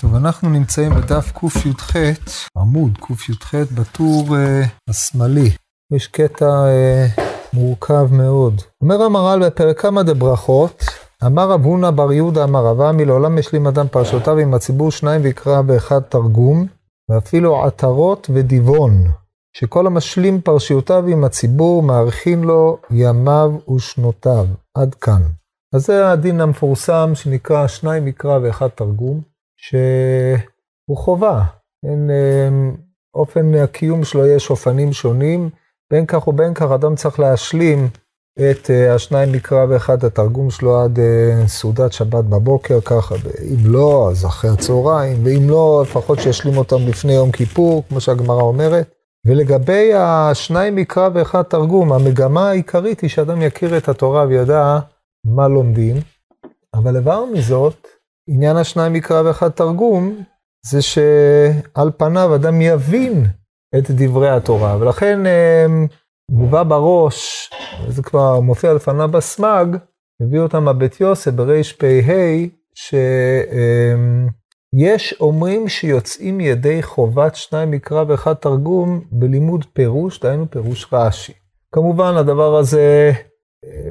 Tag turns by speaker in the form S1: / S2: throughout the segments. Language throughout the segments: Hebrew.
S1: טוב, אנחנו נמצאים בדף קי"ח, עמוד קי"ח, בטור uh, השמאלי. יש קטע uh, מורכב מאוד. אומר המהר"ל בפרק כמה דברכות, אמר רב הונא בר יהודה אמר רב עמי לעולם ישלים אדם פרשותיו עם הציבור שניים ויקרא באחד תרגום, ואפילו עטרות ודיבון, שכל המשלים פרשיותיו עם הציבור מאריכין לו ימיו ושנותיו. עד כאן. אז זה הדין המפורסם שנקרא שניים מקרא ואחד תרגום. שהוא חובה. אין, אמ, אופן הקיום שלו יש אופנים שונים, בין כך ובין כך אדם צריך להשלים את אה, השניים מקרא ואחד התרגום שלו עד אה, סעודת שבת בבוקר, ככה, אם לא, אז אחרי הצהריים, ואם לא, לפחות שישלים אותם לפני יום כיפור, כמו שהגמרא אומרת. ולגבי השניים מקרא ואחד תרגום, המגמה העיקרית היא שאדם יכיר את התורה וידע מה לומדים, אבל איבר מזאת, עניין השניים מקרא ואחד תרגום, זה שעל פניו אדם יבין את דברי התורה, ולכן אמ, מובא בראש, זה כבר מופיע לפניו בסמג, הביא אותם הבית יוסף ברפ"ה, שיש אומרים שיוצאים ידי חובת שניים מקרא ואחד תרגום בלימוד פירוש, דהיינו פירוש רש"י. כמובן הדבר הזה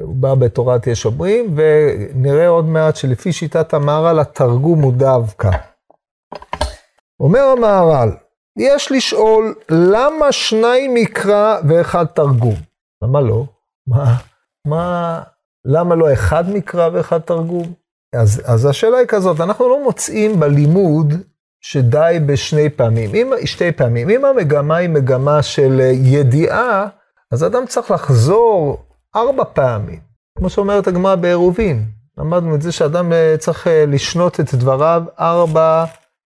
S1: הוא בא בתורת יש אומרים, ונראה עוד מעט שלפי שיטת המהר"ל, התרגום הוא דווקא. אומר המהר"ל, יש לשאול למה שניים מקרא ואחד תרגום? למה לא? מה, מה, למה לא אחד מקרא ואחד תרגום? אז, אז השאלה היא כזאת, אנחנו לא מוצאים בלימוד שדי בשני פעמים, אם, שתי פעמים. אם המגמה היא מגמה של ידיעה, אז אדם צריך לחזור ארבע פעמים. כמו שאומרת הגמרא בעירובין, למדנו את זה שאדם אה, צריך אה, לשנות את דבריו ארבע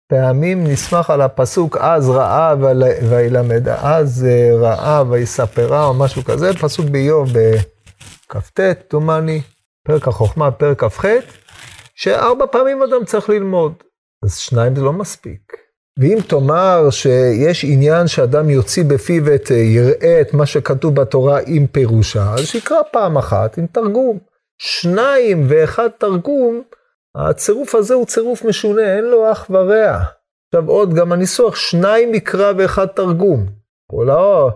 S1: פעמים, נסמך על הפסוק אז ראה וילמדה, אז אה, ראה ויספרה או משהו כזה, פסוק באיוב בכ"ט, דומני, פרק החוכמה, פרק כ"ח, שארבע פעמים אדם צריך ללמוד. אז שניים זה לא מספיק. ואם תאמר שיש עניין שאדם יוציא בפיו את, יראה את מה שכתוב בתורה עם פירושה, אז שיקרא פעם אחת עם תרגום. שניים ואחד תרגום, הצירוף הזה הוא צירוף משונה, אין לו אח ורע. עכשיו עוד, גם הניסוח, שניים מקרא ואחד תרגום. או לא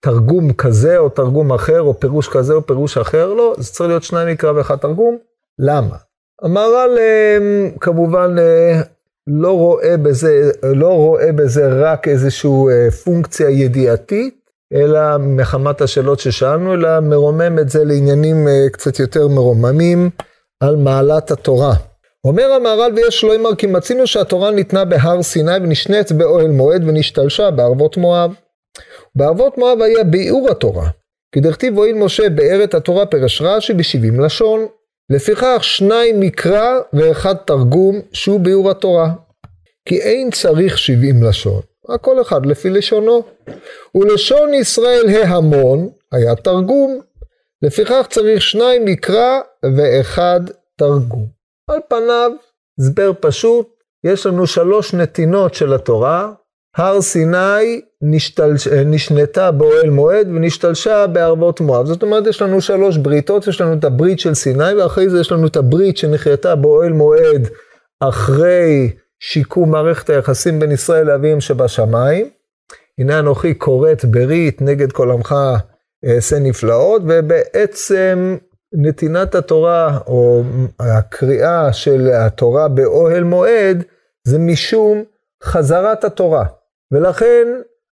S1: תרגום כזה או תרגום אחר, או פירוש כזה או פירוש אחר, לא, זה צריך להיות שניים מקרא ואחד תרגום. למה? המהר"ל אה, כמובן אה, לא רואה בזה, לא רואה בזה רק איזושהי אה, פונקציה ידיעתית, אלא מחמת השאלות ששאלנו, אלא מרומם את זה לעניינים אה, קצת יותר מרוממים על מעלת התורה. אומר המהר"ל ויש לא אמר כי מצינו שהתורה ניתנה בהר סיני ונשנית באוהל מועד ונשתלשה בערבות מואב. בערבות מואב היה ביאור התורה. כי דכתיב הואיל משה באר את התורה פרש רש"י בשבעים לשון. לפיכך שניים מקרא ואחד תרגום שהוא ביאור התורה. כי אין צריך שבעים לשון, רק כל אחד לפי לשונו. ולשון ישראל ההמון היה תרגום, לפיכך צריך שניים מקרא ואחד תרגום. על פניו, הסבר פשוט, יש לנו שלוש נתינות של התורה, הר סיני נשתל... נשנתה באוהל מועד ונשתלשה בערבות מואב. זאת אומרת, יש לנו שלוש בריתות, יש לנו את הברית של סיני, ואחרי זה יש לנו את הברית שנחייתה באוהל מועד אחרי שיקום מערכת היחסים בין ישראל לאביהם שבשמיים. הנה אנוכי כורת ברית נגד כל עמך אעשה נפלאות, ובעצם נתינת התורה, או הקריאה של התורה באוהל מועד, זה משום חזרת התורה. ולכן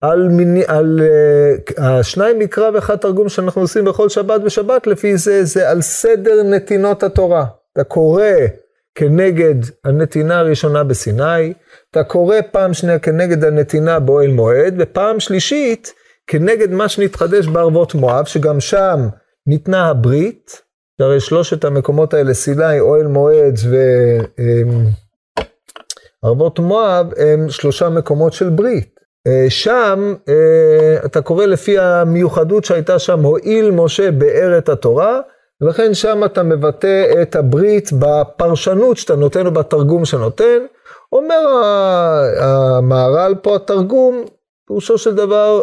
S1: על, מיני, על uh, השניים מקרא ואחד תרגום שאנחנו עושים בכל שבת ושבת, לפי זה, זה על סדר נתינות התורה. אתה קורא כנגד הנתינה הראשונה בסיני, אתה קורא פעם שנייה כנגד הנתינה באוהל מועד, ופעם שלישית כנגד מה שנתחדש בערבות מואב, שגם שם ניתנה הברית, שהרי שלושת המקומות האלה, סיני, אוהל מועד וערבות מואב, הם שלושה מקומות של ברית. אה, שם אה, אתה קורא לפי המיוחדות שהייתה שם, הואיל משה באר את התורה, ולכן שם אתה מבטא את הברית בפרשנות שאתה נותן או בתרגום שנותן. אומר המהר"ל פה, התרגום, פירושו של דבר,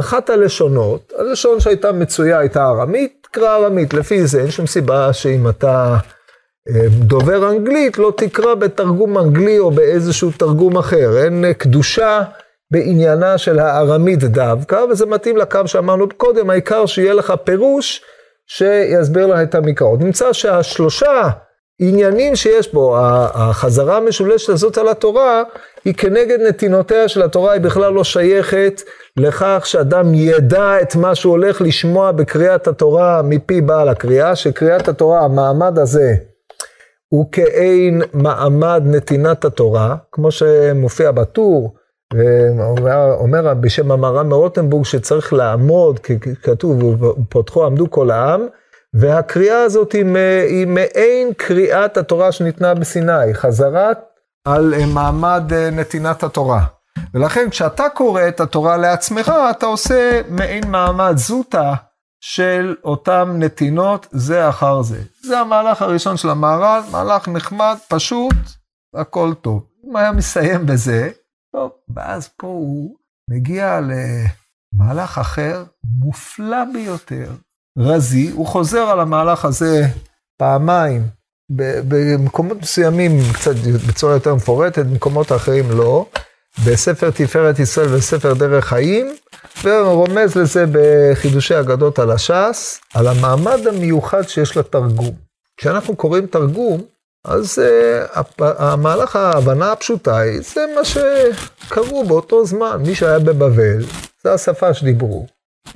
S1: אחת הלשונות, הלשון שהייתה מצויה הייתה ארמית, תקרא ארמית, לפי זה אין שום סיבה שאם אתה דובר אנגלית לא תקרא בתרגום אנגלי או באיזשהו תרגום אחר. אין קדושה בעניינה של הארמית דווקא, וזה מתאים לקו שאמרנו קודם, העיקר שיהיה לך פירוש שיסביר לך את המקראות. נמצא שהשלושה עניינים שיש בו, החזרה המשולשת הזאת על התורה, היא כנגד נתינותיה של התורה, היא בכלל לא שייכת לכך שאדם ידע את מה שהוא הולך לשמוע בקריאת התורה מפי בעל הקריאה, שקריאת התורה, המעמד הזה, הוא כאין מעמד נתינת התורה, כמו שמופיע בטור, ואומר בשם המהר"ם מרוטנבורג שצריך לעמוד, כי כתוב, ופותחו עמדו כל העם, והקריאה הזאת היא, היא מעין קריאת התורה שניתנה בסיני, חזרת על מעמד נתינת התורה. ולכן כשאתה קורא את התורה לעצמך, אתה עושה מעין מעמד זוטה של אותם נתינות זה אחר זה. זה המהלך הראשון של המהר"ל, מהלך נחמד, פשוט, הכל טוב. אם היה מסיים בזה, טוב, ואז פה הוא מגיע למהלך אחר, מופלא ביותר, רזי, הוא חוזר על המהלך הזה פעמיים, במקומות מסוימים קצת בצורה יותר מפורטת, במקומות אחרים לא, בספר תפארת ישראל וספר דרך חיים, ורומז לזה בחידושי אגדות על הש"ס, על המעמד המיוחד שיש לתרגום. כשאנחנו קוראים תרגום, אז uh, המהלך ההבנה הפשוטה היא, זה מה שקראו באותו זמן. מי שהיה בבבל, זו השפה שדיברו.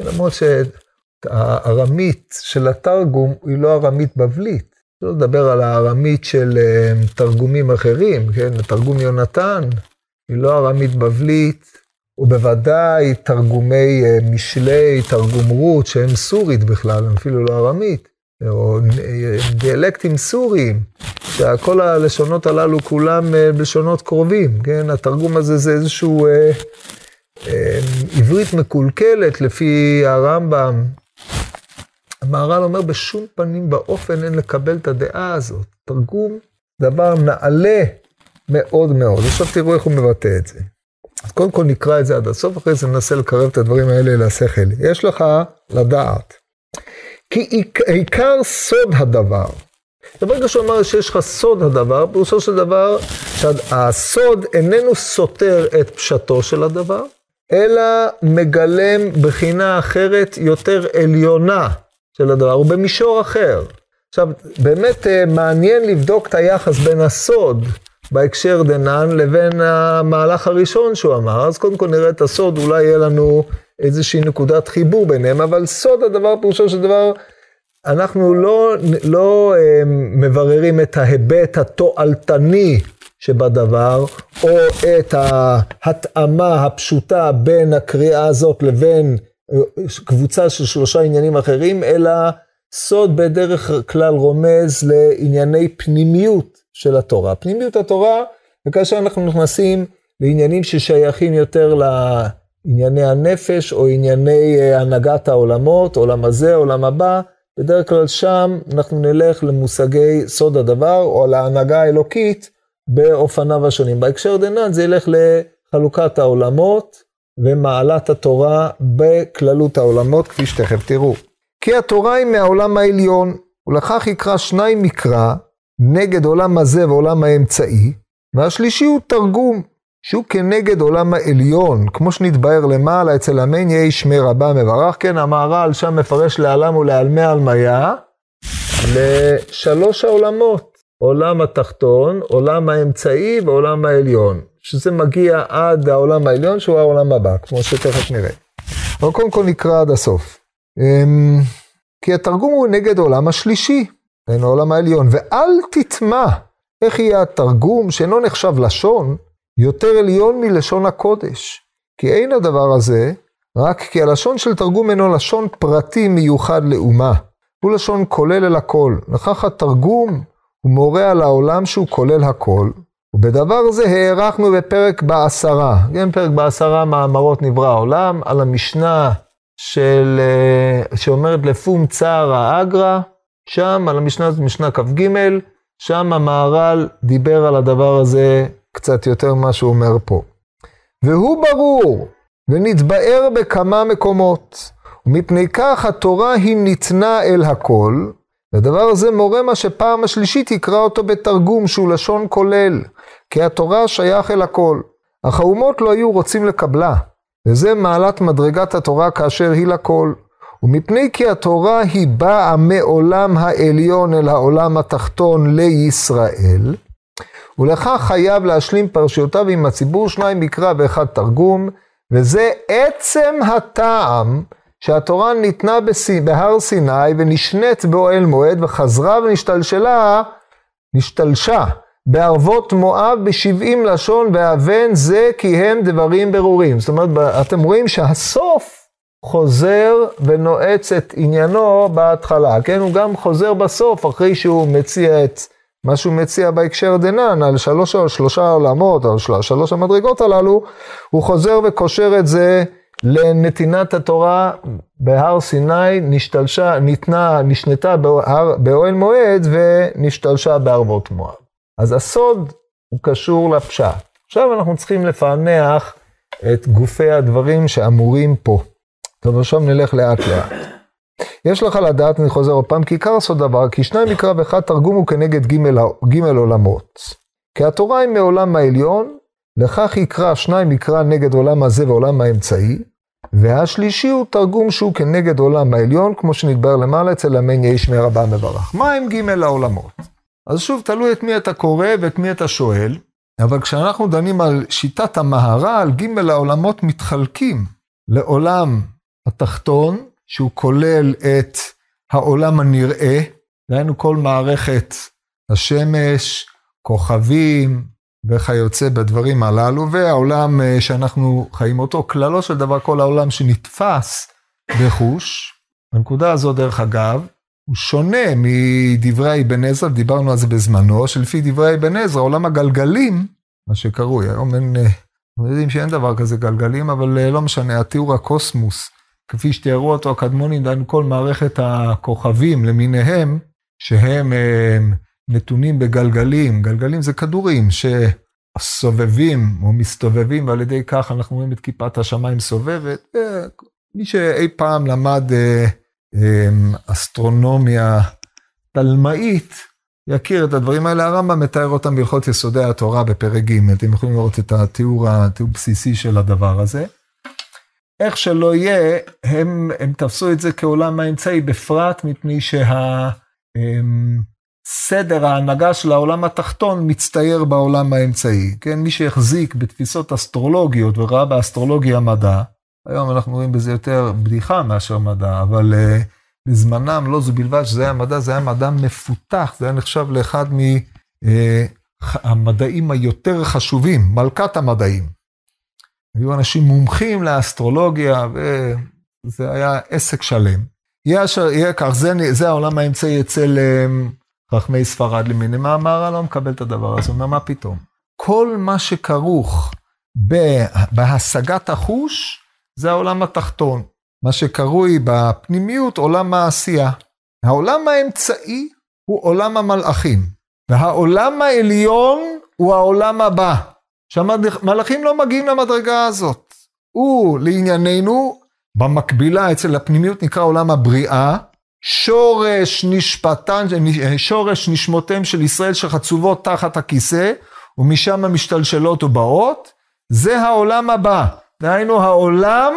S1: למרות שהארמית של התרגום היא לא ארמית בבלית. לא לדבר על הארמית של uh, תרגומים אחרים, כן? תרגום יונתן, היא לא ארמית בבלית, ובוודאי תרגומי uh, משלי, תרגום רות, שהם סורית בכלל, הם אפילו לא ארמית, או דיאלקטים סוריים. שכל הלשונות הללו כולם אה, בלשונות קרובים, כן? התרגום הזה זה איזשהו אה, אה, עברית מקולקלת לפי הרמב"ם. המהר"ל אומר בשום פנים ואופן אין לקבל את הדעה הזאת. תרגום דבר נעלה מאוד מאוד. עכשיו תראו איך הוא מבטא את זה. אז קודם כל נקרא את זה עד הסוף, אחרי זה ננסה לקרב את הדברים האלה לשכל. יש לך לדעת. כי עיקר סוד הדבר, וברגע שהוא אמר שיש לך סוד הדבר, פירושו של דבר שהסוד איננו סותר את פשטו של הדבר, אלא מגלם בחינה אחרת יותר עליונה של הדבר, הוא במישור אחר. עכשיו, באמת אה, מעניין לבדוק את היחס בין הסוד בהקשר דנן לבין המהלך הראשון שהוא אמר. אז קודם כל נראה את הסוד, אולי יהיה לנו איזושהי נקודת חיבור ביניהם, אבל סוד הדבר, פירושו של דבר, אנחנו לא, לא אה, מבררים את ההיבט התועלתני שבדבר, או את ההתאמה הפשוטה בין הקריאה הזאת לבין אה, קבוצה של שלושה עניינים אחרים, אלא סוד בדרך כלל רומז לענייני פנימיות של התורה. פנימיות התורה, וכאשר אנחנו נכנסים לעניינים ששייכים יותר לענייני הנפש, או ענייני אה, הנהגת העולמות, עולם הזה, עולם הבא, בדרך כלל שם אנחנו נלך למושגי סוד הדבר, או להנהגה האלוקית באופניו השונים. בהקשר דנן זה ילך לחלוקת העולמות ומעלת התורה בכללות העולמות, כפי שתכף תראו. כי התורה היא מהעולם העליון, ולכך יקרא שניים מקרא נגד עולם הזה ועולם האמצעי, והשלישי הוא תרגום, שהוא כנגד עולם העליון, כמו שנתבהר למעלה אצל המן יהי שמי רבה מברך, כן, המהר"ל שם מפרש לעלם ולעלמי עלמיה, לשלוש העולמות, עולם התחתון, עולם האמצעי ועולם העליון, שזה מגיע עד העולם העליון שהוא העולם הבא, כמו שתכף נראה. אבל קודם כל נקרא עד הסוף. אמ, כי התרגום הוא נגד העולם השלישי, בין העולם העליון, ואל תטמע איך יהיה התרגום שאינו נחשב לשון, יותר עליון מלשון הקודש. כי אין הדבר הזה, רק כי הלשון של תרגום אינו לשון פרטי מיוחד לאומה. הוא לשון כולל אל הכל. לכך התרגום הוא מורה על העולם שהוא כולל הכל. ובדבר זה הארכנו בפרק בעשרה. גם פרק בעשרה מאמרות נברא העולם, על המשנה של, אה, שאומרת לפום צער האגרא, שם על המשנה משנה כ"ג, שם המהר"ל דיבר על הדבר הזה קצת יותר ממה שהוא אומר פה. והוא ברור, ונתבאר בכמה מקומות, ומפני כך התורה היא ניתנה אל הכל, והדבר הזה מורה מה שפעם השלישית יקרא אותו בתרגום שהוא לשון כולל, כי התורה שייך אל הכל. אך האומות לא היו רוצים לקבלה, וזה מעלת מדרגת התורה כאשר היא לכל. ומפני כי התורה היא באה מעולם העליון אל העולם התחתון לישראל, ולכך חייב להשלים פרשיותיו עם הציבור, שניים מקרא ואחד תרגום, וזה עצם הטעם שהתורה ניתנה בהר סיני ונשנית באוהל מועד וחזרה ונשתלשלה, נשתלשה בערבות מואב בשבעים לשון ואבן זה כי הם דברים ברורים. זאת אומרת, אתם רואים שהסוף חוזר ונועץ את עניינו בהתחלה, כן? הוא גם חוזר בסוף אחרי שהוא מציע את מה שהוא מציע בהקשר דנן על שלוש, שלושה עולמות, או שלוש המדרגות הללו, הוא חוזר וקושר את זה לנתינת התורה בהר סיני, נשתלשה, ניתנה, נשנתה באוהל מועד ונשתלשה בערבות מואב. אז הסוד הוא קשור לפשט. עכשיו אנחנו צריכים לפענח את גופי הדברים שאמורים פה. טוב, עכשיו נלך לאט לאט. יש לך לדעת, אני חוזר עוד פעם, כי עיקר סוד דבר, כי שניים מקרא ואחד תרגום הוא כנגד ג' עולמות. כי התורה היא מעולם העליון, לכך יקרא שניים מקרא נגד עולם הזה ועולם האמצעי, והשלישי הוא תרגום שהוא כנגד עולם העליון, כמו שנתבהר למעלה אצל המן יהי שמי רבה מברך. מה הם ג' העולמות? אז שוב, תלוי את מי אתה קורא ואת מי אתה שואל, אבל כשאנחנו דנים על שיטת המהר"ל, ג' העולמות מתחלקים לעולם התחתון, שהוא כולל את העולם הנראה, דהיינו כל מערכת השמש, כוכבים וכיוצא בדברים הללו, והעולם אה, שאנחנו חיים אותו, כללו של דבר כל העולם שנתפס בחוש. הנקודה הזו, דרך אגב, הוא שונה מדברי אבן עזרא, דיברנו על זה בזמנו, שלפי דברי אבן עזרא, עולם הגלגלים, מה שקרוי, היום אין, אה, אנחנו יודעים שאין דבר כזה גלגלים, אבל אה, לא משנה, התיאור הקוסמוס כפי שתיארו אותו הקדמונים, דהיינו כל מערכת הכוכבים למיניהם, שהם הם, נתונים בגלגלים. גלגלים זה כדורים שסובבים או מסתובבים, ועל ידי כך אנחנו רואים את כיפת השמיים סובבת. מי שאי פעם למד אה, אה, אסטרונומיה תלמאית, יכיר את הדברים האלה. הרמב"ם מתאר אותם בהלכות יסודי התורה בפרק ג', אתם יכולים לראות את התיאור הבסיסי של הדבר הזה. איך שלא יהיה, הם, הם תפסו את זה כעולם האמצעי, בפרט מפני שהסדר אמ, ההנהגה של העולם התחתון מצטייר בעולם האמצעי. כן, מי שהחזיק בתפיסות אסטרולוגיות וראה באסטרולוגיה מדע, היום אנחנו רואים בזה יותר בדיחה מאשר מדע, אבל uh, בזמנם לא זו בלבד שזה היה מדע, זה היה מדע מפותח, זה היה נחשב לאחד מהמדעים אה, היותר חשובים, מלכת המדעים. היו אנשים מומחים לאסטרולוגיה, וזה היה עסק שלם. יהיה כך, זה, זה העולם האמצעי אצל um, חכמי ספרד למיניהם. המהר"ל לא מקבל את הדבר הזה, הוא אומר, מה פתאום? כל מה שכרוך בהשגת החוש, זה העולם התחתון. מה שקרוי בפנימיות עולם העשייה. העולם האמצעי הוא עולם המלאכים, והעולם העליון הוא העולם הבא. שהמלאכים לא מגיעים למדרגה הזאת. הוא לענייננו, במקבילה אצל הפנימיות נקרא עולם הבריאה, שורש נשפטן, שורש נשמותיהם של ישראל שחצובות תחת הכיסא, ומשם המשתלשלות ובאות, זה העולם הבא. דהיינו העולם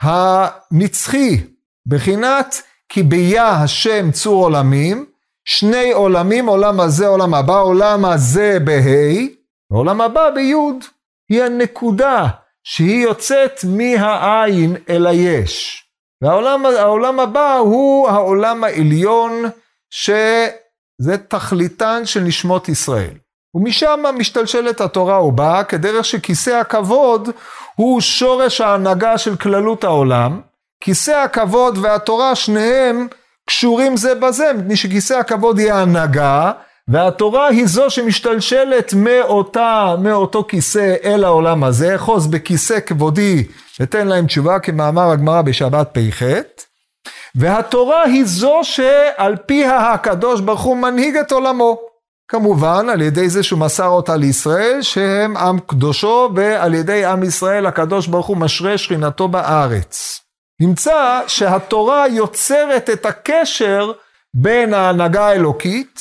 S1: הנצחי, בחינת כי ביה השם צור עולמים, שני עולמים, עולם הזה, עולם הבא, עולם הזה בה', העולם הבא ביוד היא הנקודה שהיא יוצאת מהעין אל היש. והעולם הבא הוא העולם העליון שזה תכליתן של נשמות ישראל. ומשם משתלשלת התורה ובאה כדרך שכיסא הכבוד הוא שורש ההנהגה של כללות העולם. כיסא הכבוד והתורה שניהם קשורים זה בזה, מפני שכיסא הכבוד היא ההנהגה והתורה היא זו שמשתלשלת מאותה, מאותו כיסא אל העולם הזה, אחוז בכיסא כבודי ותן להם תשובה כמאמר הגמרא בשבת פ"ח. והתורה היא זו שעל פיה הקדוש ברוך הוא מנהיג את עולמו. כמובן על ידי זה שהוא מסר אותה לישראל שהם עם קדושו ועל ידי עם ישראל הקדוש ברוך הוא משרה שכינתו בארץ. נמצא שהתורה יוצרת את הקשר בין ההנהגה האלוקית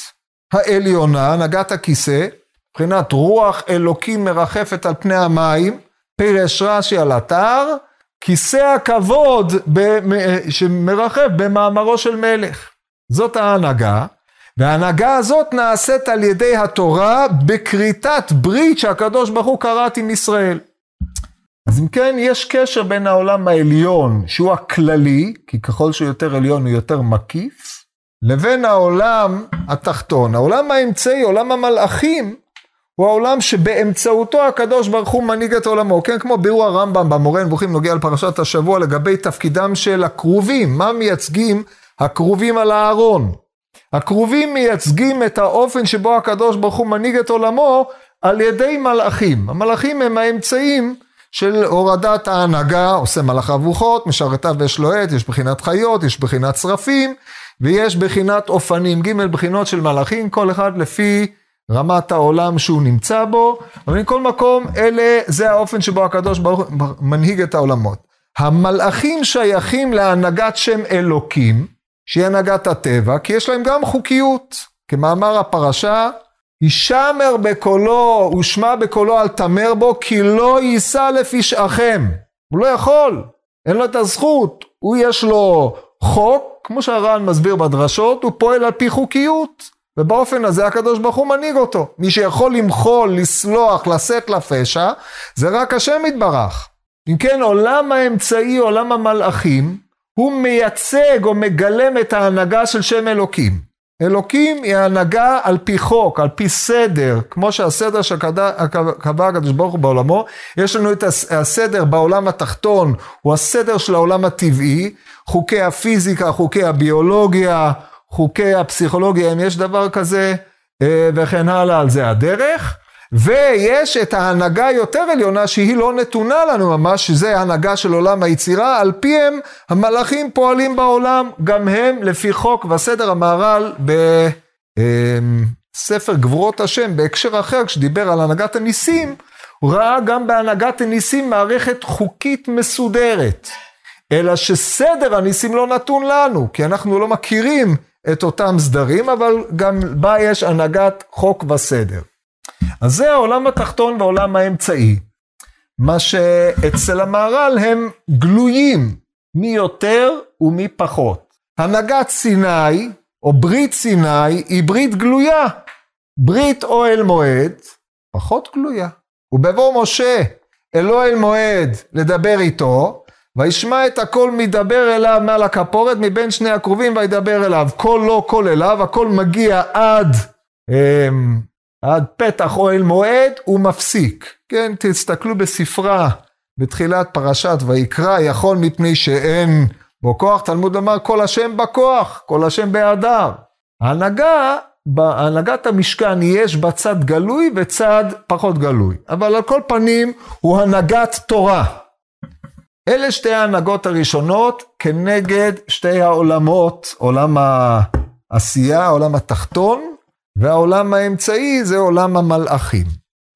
S1: העליונה, הנהגת הכיסא, מבחינת רוח אלוקים מרחפת על פני המים, פירש רש"י על אתר, כיסא הכבוד שמרחף במאמרו של מלך. זאת ההנהגה, וההנהגה הזאת נעשית על ידי התורה בכריתת ברית שהקדוש ברוך הוא כרת עם ישראל. אז אם כן, יש קשר בין העולם העליון, שהוא הכללי, כי ככל שהוא יותר עליון הוא יותר מקיף, לבין העולם התחתון. העולם האמצעי, עולם המלאכים, הוא העולם שבאמצעותו הקדוש ברוך הוא מנהיג את עולמו, כן? כמו ביאור הרמב"ם במורה נבוכים נוגע על פרשת השבוע לגבי תפקידם של הכרובים, מה מייצגים הכרובים על הארון. הכרובים מייצגים את האופן שבו הקדוש ברוך הוא מנהיג את עולמו על ידי מלאכים. המלאכים הם האמצעים של הורדת ההנהגה, עושה מלאכיו רוחות, משרתיו ויש לו עת, יש בחינת חיות, יש בחינת שרפים, ויש בחינת אופנים, ג' בחינות של מלאכים, כל אחד לפי רמת העולם שהוא נמצא בו, אבל מכל מקום, אלה, זה האופן שבו הקדוש ברוך הוא מנהיג את העולמות. המלאכים שייכים להנהגת שם אלוקים, שהיא הנהגת הטבע, כי יש להם גם חוקיות. כמאמר הפרשה, הישמר בקולו ושמע בקולו אל תמר בו, כי לא יישא לפשעכם. הוא לא יכול, אין לו את הזכות. הוא יש לו חוק, כמו שהר"ן מסביר בדרשות, הוא פועל על פי חוקיות. ובאופן הזה הקדוש ברוך הוא מנהיג אותו. מי שיכול למחול, לסלוח, לשאת לפשע, זה רק השם יתברך. אם כן, עולם האמצעי, עולם המלאכים, הוא מייצג או מגלם את ההנהגה של שם אלוקים. אלוקים היא הנהגה על פי חוק, על פי סדר, כמו שהסדר שקבע הקדוש ברוך הוא בעולמו, יש לנו את הסדר בעולם התחתון, הוא הסדר של העולם הטבעי, חוקי הפיזיקה, חוקי הביולוגיה, חוקי הפסיכולוגיה, אם יש דבר כזה, אה, וכן הלאה, על זה הדרך. ויש את ההנהגה היותר עליונה שהיא לא נתונה לנו ממש, שזה הנהגה של עולם היצירה, על פיהם המלאכים פועלים בעולם, גם הם לפי חוק וסדר המהר"ל בספר גבורות השם, בהקשר אחר, כשדיבר על הנהגת הניסים, הוא ראה גם בהנהגת הניסים מערכת חוקית מסודרת. אלא שסדר הניסים לא נתון לנו, כי אנחנו לא מכירים את אותם סדרים, אבל גם בה יש הנהגת חוק וסדר. אז זה העולם התחתון והעולם האמצעי. מה שאצל המהר"ל הם גלויים, מי יותר ומי פחות. הנהגת סיני, או ברית סיני, היא ברית גלויה. ברית אוהל מועד, פחות גלויה. ובבוא משה אל אוהל מועד לדבר איתו, וישמע את הכל מדבר אליו מעל הכפורת מבין שני הקרובים וידבר אליו. קול לא קול אליו, הכל מגיע עד, אמ, עד פתח אוהל מועד, הוא מפסיק. כן, תסתכלו בספרה בתחילת פרשת ויקרא, יכול מפני שאין בו כוח, תלמוד אמר כל השם בכוח, כל השם בהדר. ההנהגה, בהנהגת המשכן יש בה צד גלוי וצד פחות גלוי, אבל על כל פנים הוא הנהגת תורה. אלה שתי ההנהגות הראשונות כנגד שתי העולמות, עולם העשייה, העולם התחתון, והעולם האמצעי זה עולם המלאכים.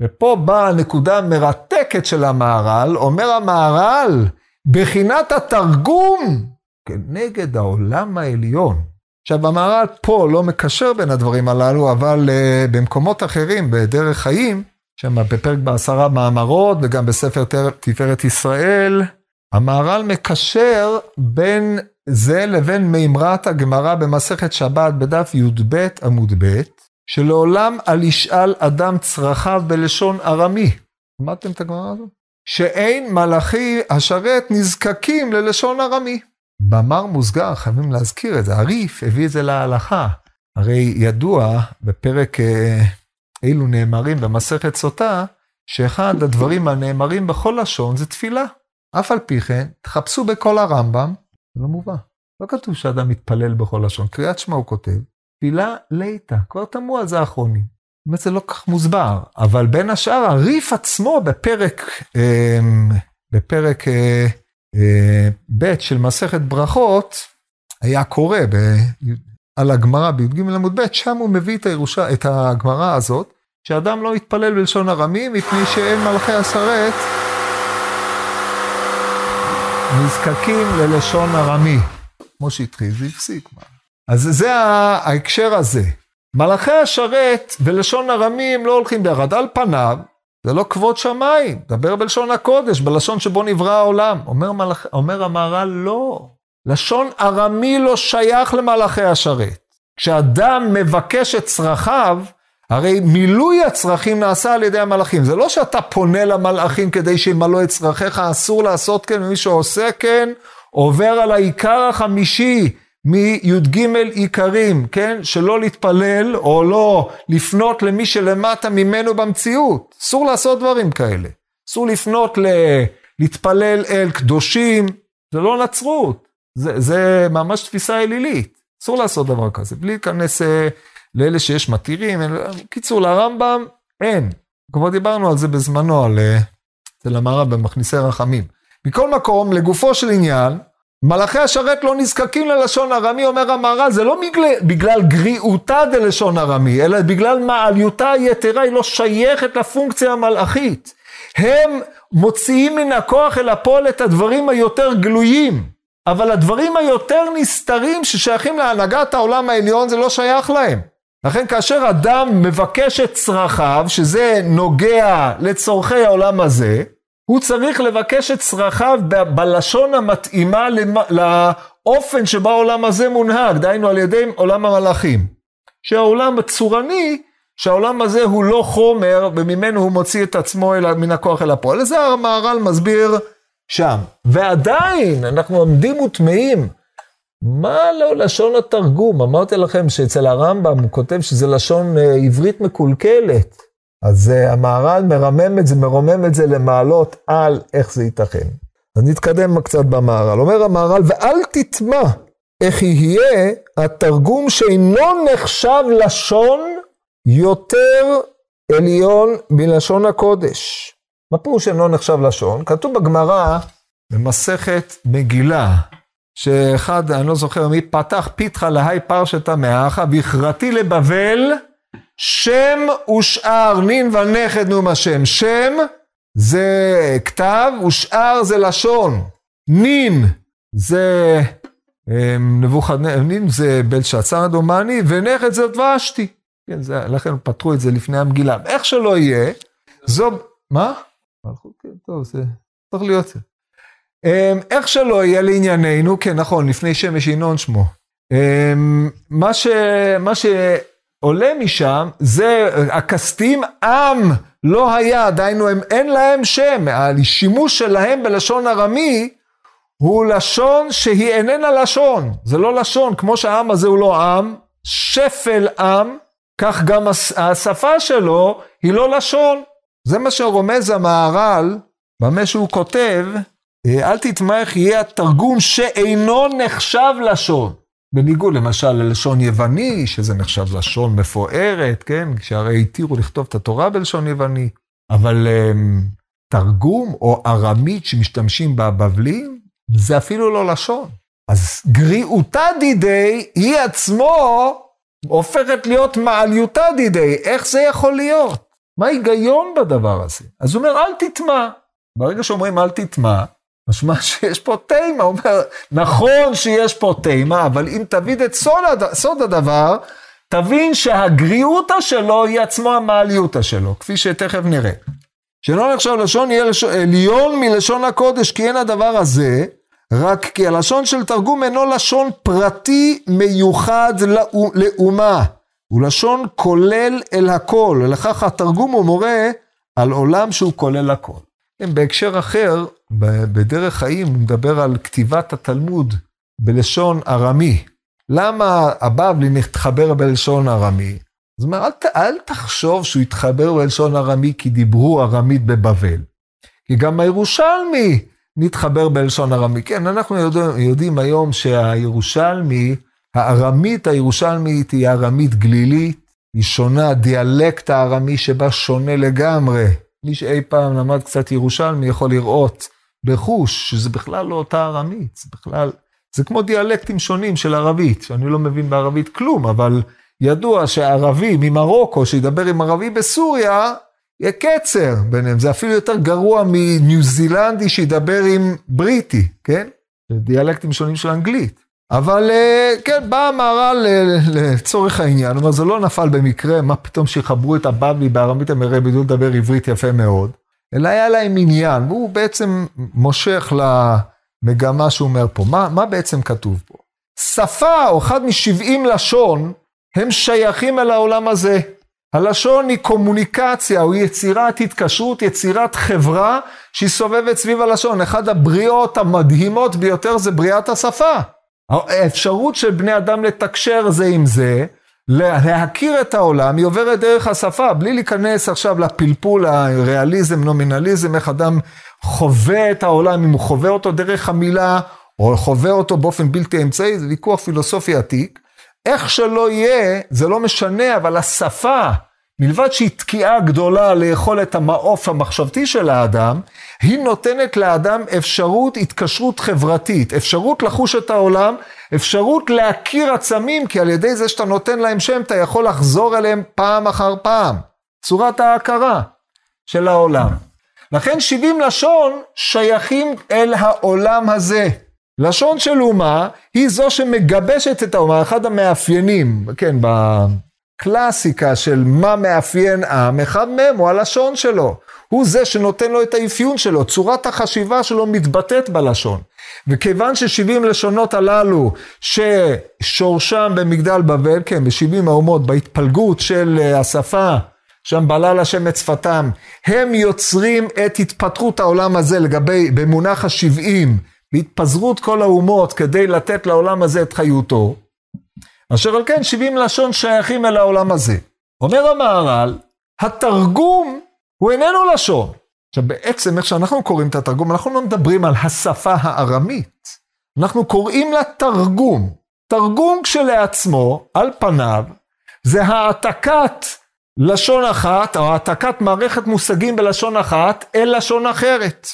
S1: ופה באה הנקודה המרתקת של המהר"ל, אומר המהר"ל, בחינת התרגום כנגד העולם העליון. עכשיו המהר"ל פה לא מקשר בין הדברים הללו, אבל uh, במקומות אחרים, בדרך חיים, שם בפרק בעשרה מאמרות וגם בספר תפארת ישראל, המהר"ל מקשר בין זה לבין מימרת הגמרא במסכת שבת בדף י"ב עמוד ב', שלעולם אל ישאל אדם צרכיו בלשון ארמי. למדתם את הגמרא הזו? שאין מלאכי השרת נזקקים ללשון ארמי. במאמר מוסגר, חייבים להזכיר את זה, הריף הביא את זה להלכה. הרי ידוע בפרק אה, אילו נאמרים במסכת סוטה, שאחד הדברים הנאמרים בכל לשון זה תפילה. אף על פי כן, תחפשו בכל הרמב"ם, זה לא מובא. לא כתוב שאדם מתפלל בכל לשון. קריאת שמע הוא כותב, תפילה ליתא, כבר תמו על זה האחרונים. אומרת, זה לא כך מוסבר, אבל בין השאר, הריף עצמו בפרק, אה, בפרק אה, אה, ב' של מסכת ברכות, היה קורא ב, על הגמרא בי"ג עמוד ב', שם הוא מביא את, הירושה, את הגמרא הזאת, שאדם לא יתפלל בלשון ארמי, מפני שאין מלכי השרת נזקקים ללשון ארמי. כמו שהתחיל, זה הפסיק. אז זה ההקשר הזה. מלאכי השרת ולשון ארמי הם לא הולכים ביחד. על פניו, זה לא כבוד שמיים, דבר בלשון הקודש, בלשון שבו נברא העולם. אומר, מלאכ... אומר המהר"ל, לא. לשון ארמי לא שייך למלאכי השרת. כשאדם מבקש את צרכיו, הרי מילוי הצרכים נעשה על ידי המלאכים. זה לא שאתה פונה למלאכים כדי שימלאו את צרכיך, אסור לעשות כן, ומי שעושה כן, עובר על העיקר החמישי מי"ג עיקרים, כן? שלא להתפלל או לא לפנות למי שלמטה ממנו במציאות. אסור לעשות דברים כאלה. אסור לפנות ל... להתפלל אל קדושים, זה לא נצרות. זה, זה ממש תפיסה אלילית. אסור לעשות דבר כזה, בלי להיכנס אה, לאלה שיש מתירים. קיצור, לרמב"ם אין. כבר דיברנו על זה בזמנו, על אה, אצל המערב במכניסי רחמים. מכל מקום, לגופו של עניין, מלאכי השרת לא נזקקים ללשון ארמי, אומר המהר"ל, זה לא בגלל, בגלל גריעותה דלשון ארמי, אלא בגלל מעליותה היתרה, היא לא שייכת לפונקציה המלאכית. הם מוציאים מן הכוח אל הפועל את הדברים היותר גלויים, אבל הדברים היותר נסתרים ששייכים להנהגת העולם העליון, זה לא שייך להם. לכן כאשר אדם מבקש את צרכיו, שזה נוגע לצורכי העולם הזה, הוא צריך לבקש את צרכיו בלשון המתאימה לאופן שבו העולם הזה מונהג, דהיינו על ידי עולם המלאכים. שהעולם הצורני, שהעולם הזה הוא לא חומר, וממנו הוא מוציא את עצמו אל, מן הכוח אל הפועל. לזה המהר"ל מסביר שם. ועדיין, אנחנו עומדים וטמאים. מה לא לשון התרגום? אמרתי לכם שאצל הרמב"ם הוא כותב שזה לשון אה, עברית מקולקלת. אז המהר"ל מרמם את זה, מרומם את זה למעלות על איך זה ייתכן. אז נתקדם קצת במהר"ל. אומר המהר"ל, ואל תטמע איך יהיה התרגום שאינו נחשב לשון יותר עליון מלשון הקודש. מה פירוש אינו נחשב לשון? כתוב בגמרא, במסכת מגילה, שאחד, אני לא זוכר מי, פתח פיתחה להי פרשתא מאחה, והכרתי לבבל, שם ושאר, נין ונכד נום השם. שם זה כתב, ושאר זה לשון. נין זה אמ, נבוכדנצר, נין זה בלשצר דומני, ונכד זה ושתי. כן, זה, לכן פתחו את זה לפני המגילה. איך שלא יהיה, זו, מה? כן, טוב, זה צריך להיות זה. אמ, איך שלא יהיה לענייננו, כן, נכון, לפני שמש ינון שמו. אמ, מה ש... מה ש... עולה משם, זה, הכסתים עם לא היה, דהיינו הם אין להם שם, השימוש שלהם בלשון ארמי הוא לשון שהיא איננה לשון, זה לא לשון, כמו שהעם הזה הוא לא עם, שפל עם, כך גם השפה שלו היא לא לשון. זה מה שרומז המהר"ל, במה שהוא כותב, אל תתמך יהיה התרגום שאינו נחשב לשון. בניגוד למשל ללשון יווני, שזה נחשב לשון מפוארת, כן? שהרי התירו לכתוב את התורה בלשון יווני, אבל um, תרגום או ארמית שמשתמשים בבבלים, זה אפילו לא לשון. אז גריעותא דידי, היא עצמו הופכת להיות מעליותא דידי. איך זה יכול להיות? מה ההיגיון בדבר הזה? אז הוא אומר, אל תטמע. ברגע שאומרים אל תטמע, משמע שיש פה תימה, הוא אומר, נכון שיש פה תימה, אבל אם תבין את סוד, הד... סוד הדבר, תבין שהגריעותא שלו היא עצמו המעליותא שלו, כפי שתכף נראה. שלא נחשב לשון יהיה לשון, עליון מלשון הקודש, כי אין הדבר הזה, רק כי הלשון של תרגום אינו לשון פרטי מיוחד לאומה, הוא לשון כולל אל הכל, ולכך התרגום הוא מורה על עולם שהוא כולל הכל. בהקשר אחר, בדרך חיים, הוא מדבר על כתיבת התלמוד בלשון ארמי. למה הבבלי מתחבר בלשון ארמי? זאת אומרת, אל, אל תחשוב שהוא התחבר בלשון ארמי כי דיברו ארמית בבבל. כי גם הירושלמי נתחבר בלשון ארמי. כן, אנחנו יודעים, יודעים היום שהירושלמי, הארמית הירושלמית היא ארמית גלילית, היא שונה, דיאלקט הארמי שבה שונה לגמרי מי שאי פעם למד קצת ירושלמי יכול לראות בחוש שזה בכלל לא אותה ארמית, זה בכלל, זה כמו דיאלקטים שונים של ערבית, שאני לא מבין בערבית כלום, אבל ידוע שערבי ממרוקו שידבר עם ערבי בסוריה, יהיה קצר ביניהם, זה אפילו יותר גרוע מניו זילנדי שידבר עם בריטי, כן? דיאלקטים שונים של אנגלית. אבל כן, בא המהר"ל לצורך העניין, הוא אומר, זה לא נפל במקרה, מה פתאום שיחברו את הבבלי בארמית המראה בידעו לדבר עברית יפה מאוד, אלא היה להם עניין, והוא בעצם מושך למגמה שהוא אומר פה. מה, מה בעצם כתוב פה? שפה, או אחד משבעים לשון, הם שייכים אל העולם הזה. הלשון היא קומוניקציה, או יצירת התקשרות, יצירת חברה שהיא סובבת סביב הלשון. אחד הבריאות המדהימות ביותר זה בריאת השפה. האפשרות של בני אדם לתקשר זה עם זה, להכיר את העולם, היא עוברת דרך השפה, בלי להיכנס עכשיו לפלפול, הריאליזם, נומינליזם, איך אדם חווה את העולם, אם הוא חווה אותו דרך המילה, או חווה אותו באופן בלתי אמצעי, זה ויכוח פילוסופי עתיק. איך שלא יהיה, זה לא משנה, אבל השפה, מלבד שהיא תקיעה גדולה לאכול את המעוף המחשבתי של האדם, היא נותנת לאדם אפשרות התקשרות חברתית, אפשרות לחוש את העולם, אפשרות להכיר עצמים, כי על ידי זה שאתה נותן להם שם, אתה יכול לחזור אליהם פעם אחר פעם. צורת ההכרה של העולם. לכן 70 לשון שייכים אל העולם הזה. לשון של אומה היא זו שמגבשת את האומה, אחד המאפיינים, כן, בקלאסיקה של מה מאפיין עם, אחד מהם הוא הלשון שלו. הוא זה שנותן לו את האפיון שלו, צורת החשיבה שלו מתבטאת בלשון. וכיוון ששבעים לשונות הללו, ששורשם במגדל בבל, כן, בשבעים האומות, בהתפלגות של אה, השפה, שם בלל השם את שפתם, הם יוצרים את התפתחות העולם הזה לגבי, במונח השבעים, בהתפזרות כל האומות כדי לתת לעולם הזה את חיותו, אשר על כן שבעים לשון שייכים אל העולם הזה. אומר המהר"ל, התרגום הוא איננו לשון. עכשיו בעצם איך שאנחנו קוראים את התרגום, אנחנו לא מדברים על השפה הארמית, אנחנו קוראים לה תרגום. תרגום כשלעצמו, על פניו, זה העתקת לשון אחת, או העתקת מערכת מושגים בלשון אחת, אל לשון אחרת.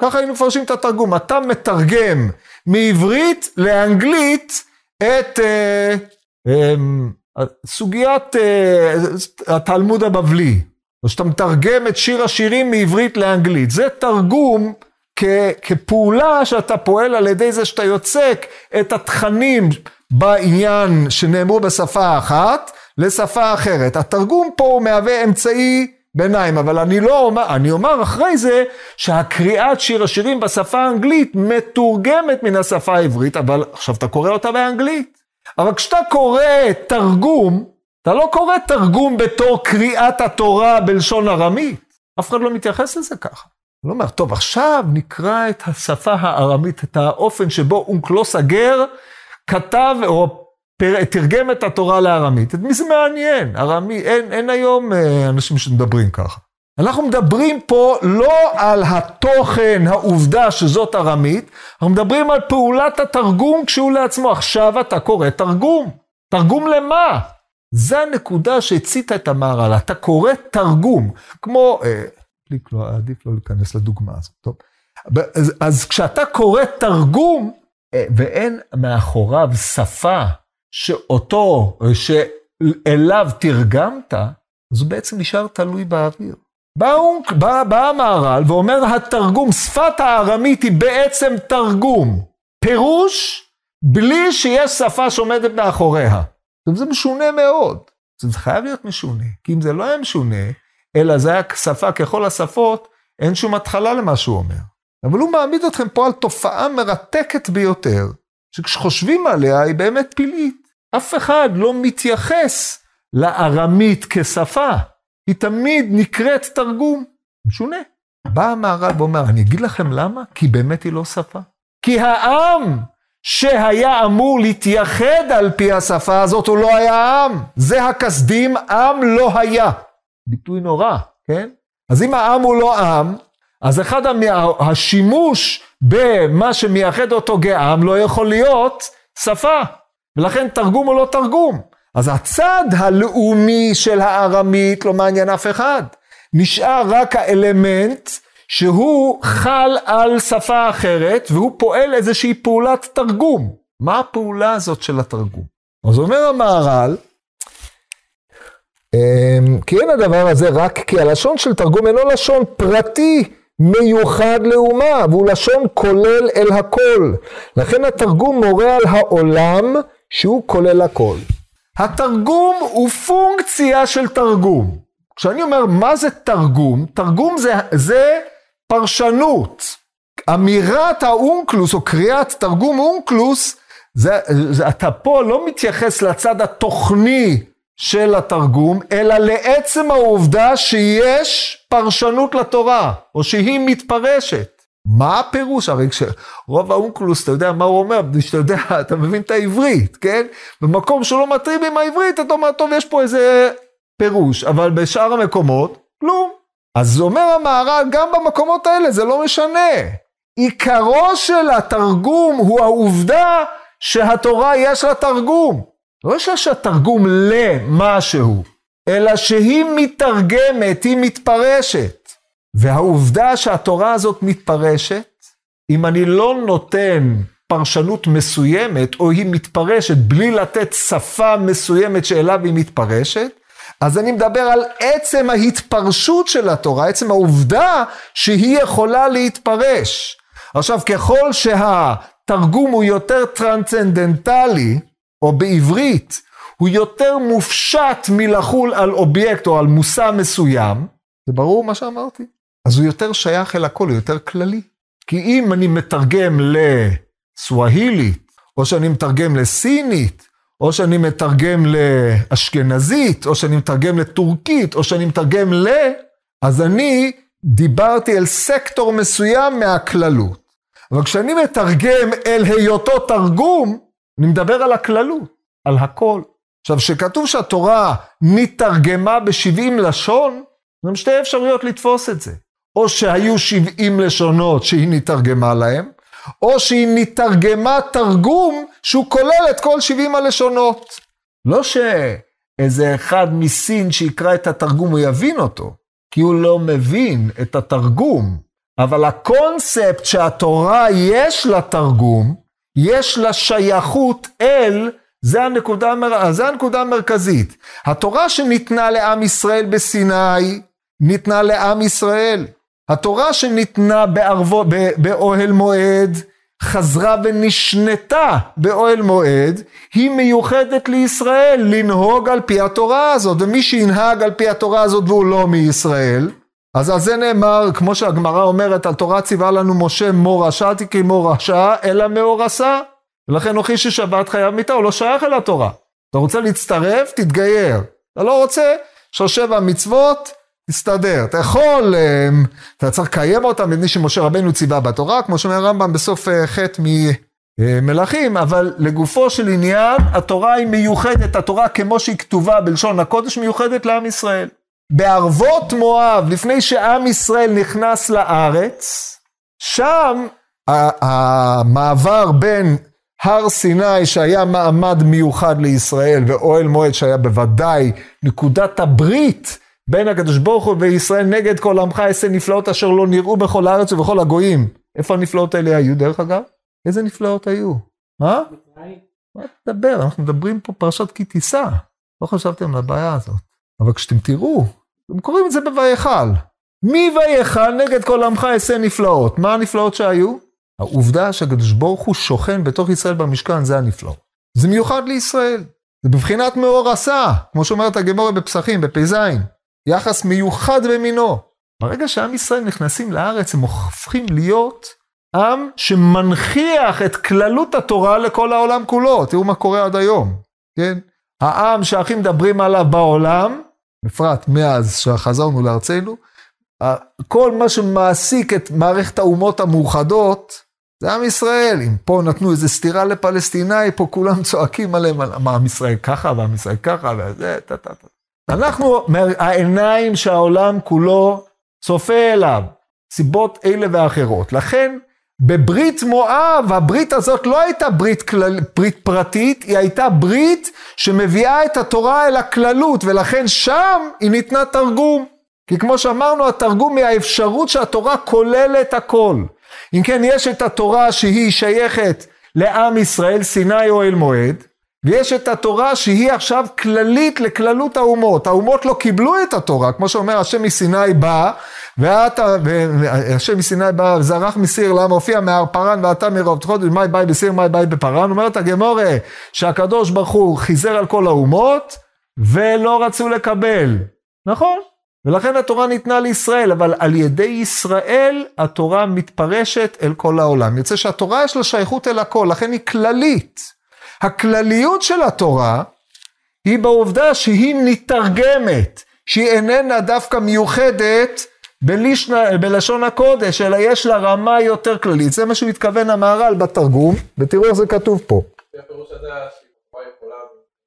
S1: ככה היינו מפרשים את התרגום. אתה מתרגם מעברית לאנגלית את אה, אה, סוגיית אה, התלמוד הבבלי. או שאתה מתרגם את שיר השירים מעברית לאנגלית. זה תרגום כ, כפעולה שאתה פועל על ידי זה שאתה יוצק את התכנים בעניין שנאמרו בשפה אחת לשפה אחרת. התרגום פה הוא מהווה אמצעי ביניים, אבל אני לא אומר, אני אומר אחרי זה שהקריאת שיר השירים בשפה האנגלית מתורגמת מן השפה העברית, אבל עכשיו אתה קורא אותה באנגלית. אבל כשאתה קורא תרגום, אתה לא קורא תרגום בתור קריאת התורה בלשון ארמית. אף אחד לא מתייחס לזה ככה. הוא אומר, טוב, עכשיו נקרא את השפה הארמית, את האופן שבו אונקלוס הגר כתב או תרגם את התורה לארמית. את מי זה מעניין? ארמי, אין, אין היום אה, אנשים שמדברים ככה. אנחנו מדברים פה לא על התוכן, העובדה שזאת ארמית, אנחנו מדברים על פעולת התרגום כשהוא לעצמו. עכשיו אתה קורא תרגום. תרגום למה? זה הנקודה שהציתה את המהר"ל. אתה קורא תרגום, כמו, אה, לא, עדיף לא להיכנס לדוגמה הזאת, טוב. אז, אז כשאתה קורא תרגום, אה, ואין מאחוריו שפה שאותו, שאליו תרגמת, אז הוא בעצם נשאר תלוי באוויר. בא, בא, בא המהר"ל ואומר, התרגום, שפת הארמית היא בעצם תרגום. פירוש, בלי שיש שפה שעומדת מאחוריה. זה משונה מאוד. זה חייב להיות משונה, כי אם זה לא היה משונה, אלא זה היה שפה ככל השפות, אין שום התחלה למה שהוא אומר. אבל הוא מעמיד אתכם פה על תופעה מרתקת ביותר, שכשחושבים עליה היא באמת פלאית. אף אחד לא מתייחס לארמית כשפה, היא תמיד נקראת תרגום. משונה. בא המהר"ל ואומר, אני אגיד לכם למה? כי באמת היא לא שפה. כי העם שהיה אמור להתייחד על פי השפה הזאת, הוא לא היה עם. זה הכסדים, עם לא היה. ביטוי נורא, כן? אז אם העם הוא לא עם, אז אחד השימוש במה שמייחד אותו כעם לא יכול להיות שפה. ולכן תרגום הוא לא תרגום. אז הצד הלאומי של הארמית לא מעניין אף אחד. נשאר רק האלמנט שהוא חל על שפה אחרת והוא פועל איזושהי פעולת תרגום. מה הפעולה הזאת של התרגום? אז אומר המהר"ל, אמ, כי אין הדבר הזה רק כי הלשון של תרגום אינו לשון פרטי מיוחד לאומה, והוא לשון כולל אל הכל. לכן התרגום מורה על העולם שהוא כולל הכל. התרגום הוא פונקציה של תרגום. כשאני אומר מה זה תרגום, תרגום זה, זה פרשנות. אמירת האונקלוס או קריאת תרגום אונקלוס, זה, זה, אתה פה לא מתייחס לצד התוכני של התרגום, אלא לעצם העובדה שיש פרשנות לתורה, או שהיא מתפרשת. מה הפירוש? הרי כשרוב האונקלוס, אתה יודע מה הוא אומר, שאתה יודע, אתה מבין את העברית, כן? במקום שהוא לא מתאים עם העברית, אתה אומר, טוב, יש פה איזה פירוש, אבל בשאר המקומות, כלום. אז אומר המהר"ל, גם במקומות האלה זה לא משנה. עיקרו של התרגום הוא העובדה שהתורה יש לה תרגום. לא שיש לה תרגום למשהו, אלא שהיא מתרגמת, היא מתפרשת. והעובדה שהתורה הזאת מתפרשת, אם אני לא נותן פרשנות מסוימת, או היא מתפרשת בלי לתת שפה מסוימת שאליו היא מתפרשת, אז אני מדבר על עצם ההתפרשות של התורה, עצם העובדה שהיא יכולה להתפרש. עכשיו, ככל שהתרגום הוא יותר טרנסצנדנטלי, או בעברית, הוא יותר מופשט מלחול על אובייקט או על מושא מסוים, זה ברור מה שאמרתי? אז הוא יותר שייך אל הכל, הוא יותר כללי. כי אם אני מתרגם לסווהילית, או שאני מתרגם לסינית, או שאני מתרגם לאשכנזית, או שאני מתרגם לטורקית, או שאני מתרגם ל... אז אני דיברתי אל סקטור מסוים מהכללות. אבל כשאני מתרגם אל היותו תרגום, אני מדבר על הכללות, על הכל. עכשיו, כשכתוב שהתורה נתרגמה ב-70 לשון, יש שתי אפשרויות לתפוס את זה. או שהיו 70 לשונות שהיא נתרגמה להם, או שהיא נתרגמה תרגום שהוא כולל את כל 70 הלשונות. לא שאיזה אחד מסין שיקרא את התרגום הוא יבין אותו, כי הוא לא מבין את התרגום, אבל הקונספט שהתורה יש לה תרגום, יש לה שייכות אל, זה הנקודה, זה הנקודה המרכזית. התורה שניתנה לעם ישראל בסיני, ניתנה לעם ישראל. התורה שניתנה בערבו, באוהל מועד, חזרה ונשנתה באוהל מועד, היא מיוחדת לישראל לנהוג על פי התורה הזאת, ומי שינהג על פי התורה הזאת והוא לא מישראל, אז על זה נאמר, כמו שהגמרא אומרת, על תורה ציווה לנו משה מורשה תקריא מורשה, אלא מאורסה. ולכן הוכיח ששבת חייב מיתה, הוא לא שייך אל התורה. אתה רוצה להצטרף? תתגייר. אתה לא רוצה? יש שבע מצוות, תסתדר. אתה יכול, אמ, אתה צריך לקיים אותם מפני שמשה רבנו ציווה בתורה, כמו שאומר הרמב"ם בסוף אה, חטא ממלכים, אבל לגופו של עניין, התורה היא מיוחדת, התורה כמו שהיא כתובה בלשון הקודש, מיוחדת לעם ישראל. בערבות מואב, לפני שעם ישראל נכנס לארץ, שם המעבר בין הר סיני שהיה מעמד מיוחד לישראל ואוהל מועד שהיה בוודאי נקודת הברית בין הקדוש ברוך הוא וישראל נגד כל עמך אעשה נפלאות אשר לא נראו בכל הארץ ובכל הגויים. איפה הנפלאות האלה היו דרך אגב? איזה נפלאות היו? מה? מה תדבר? אנחנו מדברים פה פרשת כי תישא. לא חשבתם על הבעיה הזאת. אבל כשאתם תראו, הם קוראים את זה בויכל. מי ויכל נגד כל עמך אעשה נפלאות. מה הנפלאות שהיו? העובדה שהקדוש ברוך הוא שוכן בתוך ישראל במשכן, זה הנפלאות. זה מיוחד לישראל. זה בבחינת מאור עשה, כמו שאומרת הגמורה בפסחים, בפ"ז. יחס מיוחד במינו. ברגע שעם ישראל נכנסים לארץ, הם הופכים להיות עם שמנכיח את כללות התורה לכל העולם כולו. תראו מה קורה עד היום, כן? העם שהכי מדברים עליו בעולם, בפרט מאז שחזרנו לארצנו, כל מה שמעסיק את מערכת האומות המאוחדות, זה עם ישראל. אם פה נתנו איזה סטירה לפלסטיני, פה כולם צועקים עליהם, מה עם ישראל ככה, ועם ישראל ככה, וזה, טה טה טה. אנחנו, העיניים שהעולם כולו צופה אליו, סיבות אלה ואחרות. לכן, בברית מואב, הברית הזאת לא הייתה ברית, כלל, ברית פרטית, היא הייתה ברית שמביאה את התורה אל הכללות, ולכן שם היא ניתנה תרגום. כי כמו שאמרנו, התרגום היא האפשרות שהתורה כוללת הכל. אם כן, יש את התורה שהיא שייכת לעם ישראל, סיני או אל מועד, ויש את התורה שהיא עכשיו כללית לכללות האומות. האומות לא קיבלו את התורה, כמו שאומר השם מסיני בא, ואתה, השם מסיני בא, זרח מסיר, למה הופיע מהר פרן ואתה מרוב חודש, מאי באי בסיר, מאי באי בפרן, אומרת הגמורה שהקדוש ברוך הוא חיזר על כל האומות, ולא רצו לקבל. נכון? ולכן התורה ניתנה לישראל, אבל על ידי ישראל התורה מתפרשת אל כל העולם. יוצא שהתורה יש לה שייכות אל הכל, לכן היא כללית. הכלליות של התורה היא בעובדה שהיא מתרגמת, שהיא איננה דווקא מיוחדת בלישנה, בלשון הקודש, אלא יש לה רמה יותר כללית. זה מה שהוא התכוון המהר"ל בתרגום, ותראו איך זה כתוב פה.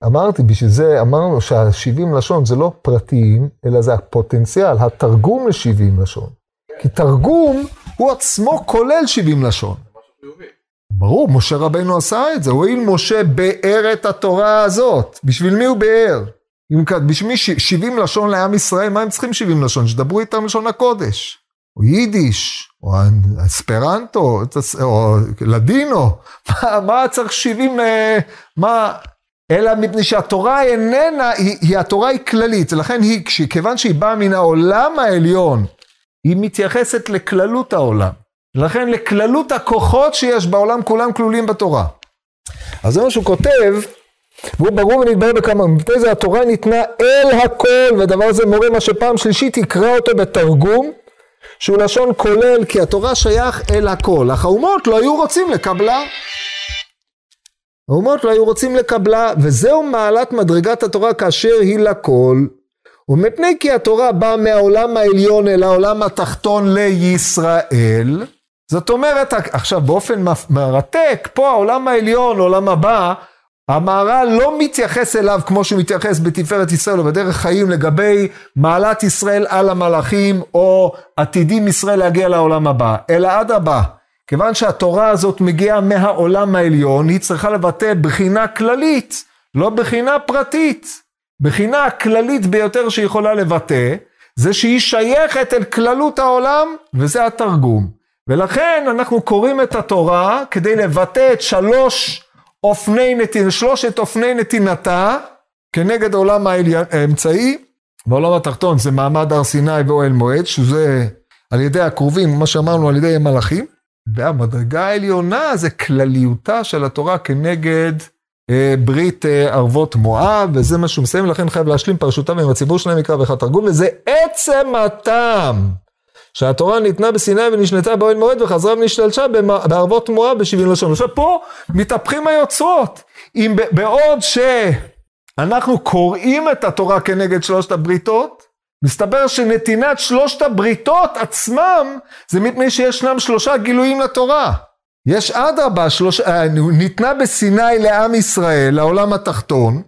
S1: אמרתי, בשביל זה אמרנו שהשבעים לשון זה לא פרטיים, אלא זה הפוטנציאל, התרגום לשבעים לשון. כי תרגום הוא עצמו כולל שבעים לשון. ברור, משה רבנו עשה את זה, הואיל משה באר את התורה הזאת. בשביל מי הוא באר? בשביל מי 70 לשון לעם ישראל, מה הם צריכים 70 לשון? שדברו איתם לשון הקודש. או יידיש, או אספרנטו, או לדינו. מה, מה צריך 70, מה... אלא מפני שהתורה איננה, היא, היא התורה היא כללית, ולכן היא, כיוון שהיא באה מן העולם העליון, היא מתייחסת לכללות העולם. לכן לכללות הכוחות שיש בעולם, כולם כלולים בתורה. אז זה מה שהוא כותב, והוא ברור ונתברר בכמה, מפני זה התורה ניתנה אל הכל, ודבר זה מורה מה שפעם שלישית יקרא אותו בתרגום, שהוא לשון כולל, כי התורה שייך אל הכל. אך האומות לא היו רוצים לקבלה. האומות לא היו רוצים לקבלה, וזהו מעלת מדרגת התורה כאשר היא לכל. ומפני כי התורה באה מהעולם העליון אל העולם התחתון לישראל, זאת אומרת, עכשיו באופן מרתק, פה העולם העליון, עולם הבא, המהר"ל לא מתייחס אליו כמו שהוא מתייחס בתפארת ישראל או בדרך חיים לגבי מעלת ישראל על המלאכים או עתידים ישראל להגיע לעולם הבא, אלא אדרבה, כיוון שהתורה הזאת מגיעה מהעולם העליון, היא צריכה לבטא בחינה כללית, לא בחינה פרטית. בחינה הכללית ביותר שהיא יכולה לבטא, זה שהיא שייכת אל כללות העולם, וזה התרגום. ולכן אנחנו קוראים את התורה כדי לבטא את שלוש אופני נתינתה, שלושת אופני נתינתה כנגד העולם האמצעי, בעולם התחתון זה מעמד הר סיני ואוהל מועד, שזה על ידי הקרובים, מה שאמרנו על ידי המלאכים, והמדרגה העליונה זה כלליותה של התורה כנגד אה, ברית אה, ערבות מואב, וזה מה שהוא מסיים, לכן חייב להשלים פרשותם עם הציבור שלהם יקרא ואחד תרגום, וזה עצם הטעם. שהתורה ניתנה בסיני ונשנתה באוהל מועד וחזרה ונשתלשה בערבות מואב בשבעים לשון. עכשיו פה מתהפכים היוצרות. אם בעוד שאנחנו קוראים את התורה כנגד שלושת הבריתות, מסתבר שנתינת שלושת הבריתות עצמם זה מפני שישנם שלושה גילויים לתורה. יש אדרבה, שלוש... אה, ניתנה בסיני לעם ישראל, לעולם התחתון,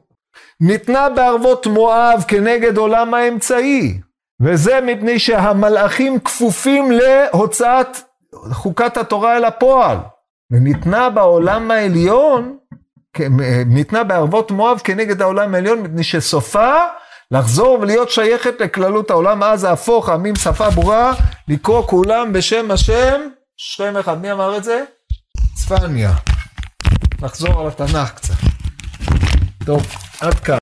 S1: ניתנה בערבות מואב כנגד עולם האמצעי. וזה מפני שהמלאכים כפופים להוצאת חוקת התורה אל הפועל. וניתנה בעולם העליון, ניתנה בערבות מואב כנגד העולם העליון, מפני שסופה לחזור ולהיות שייכת לכללות העולם, אז ההפוך עמים שפה ברורה, לקרוא כולם בשם השם, שם אחד, מי אמר את זה? צפניה. נחזור על התנ"ך קצת. טוב, עד כאן.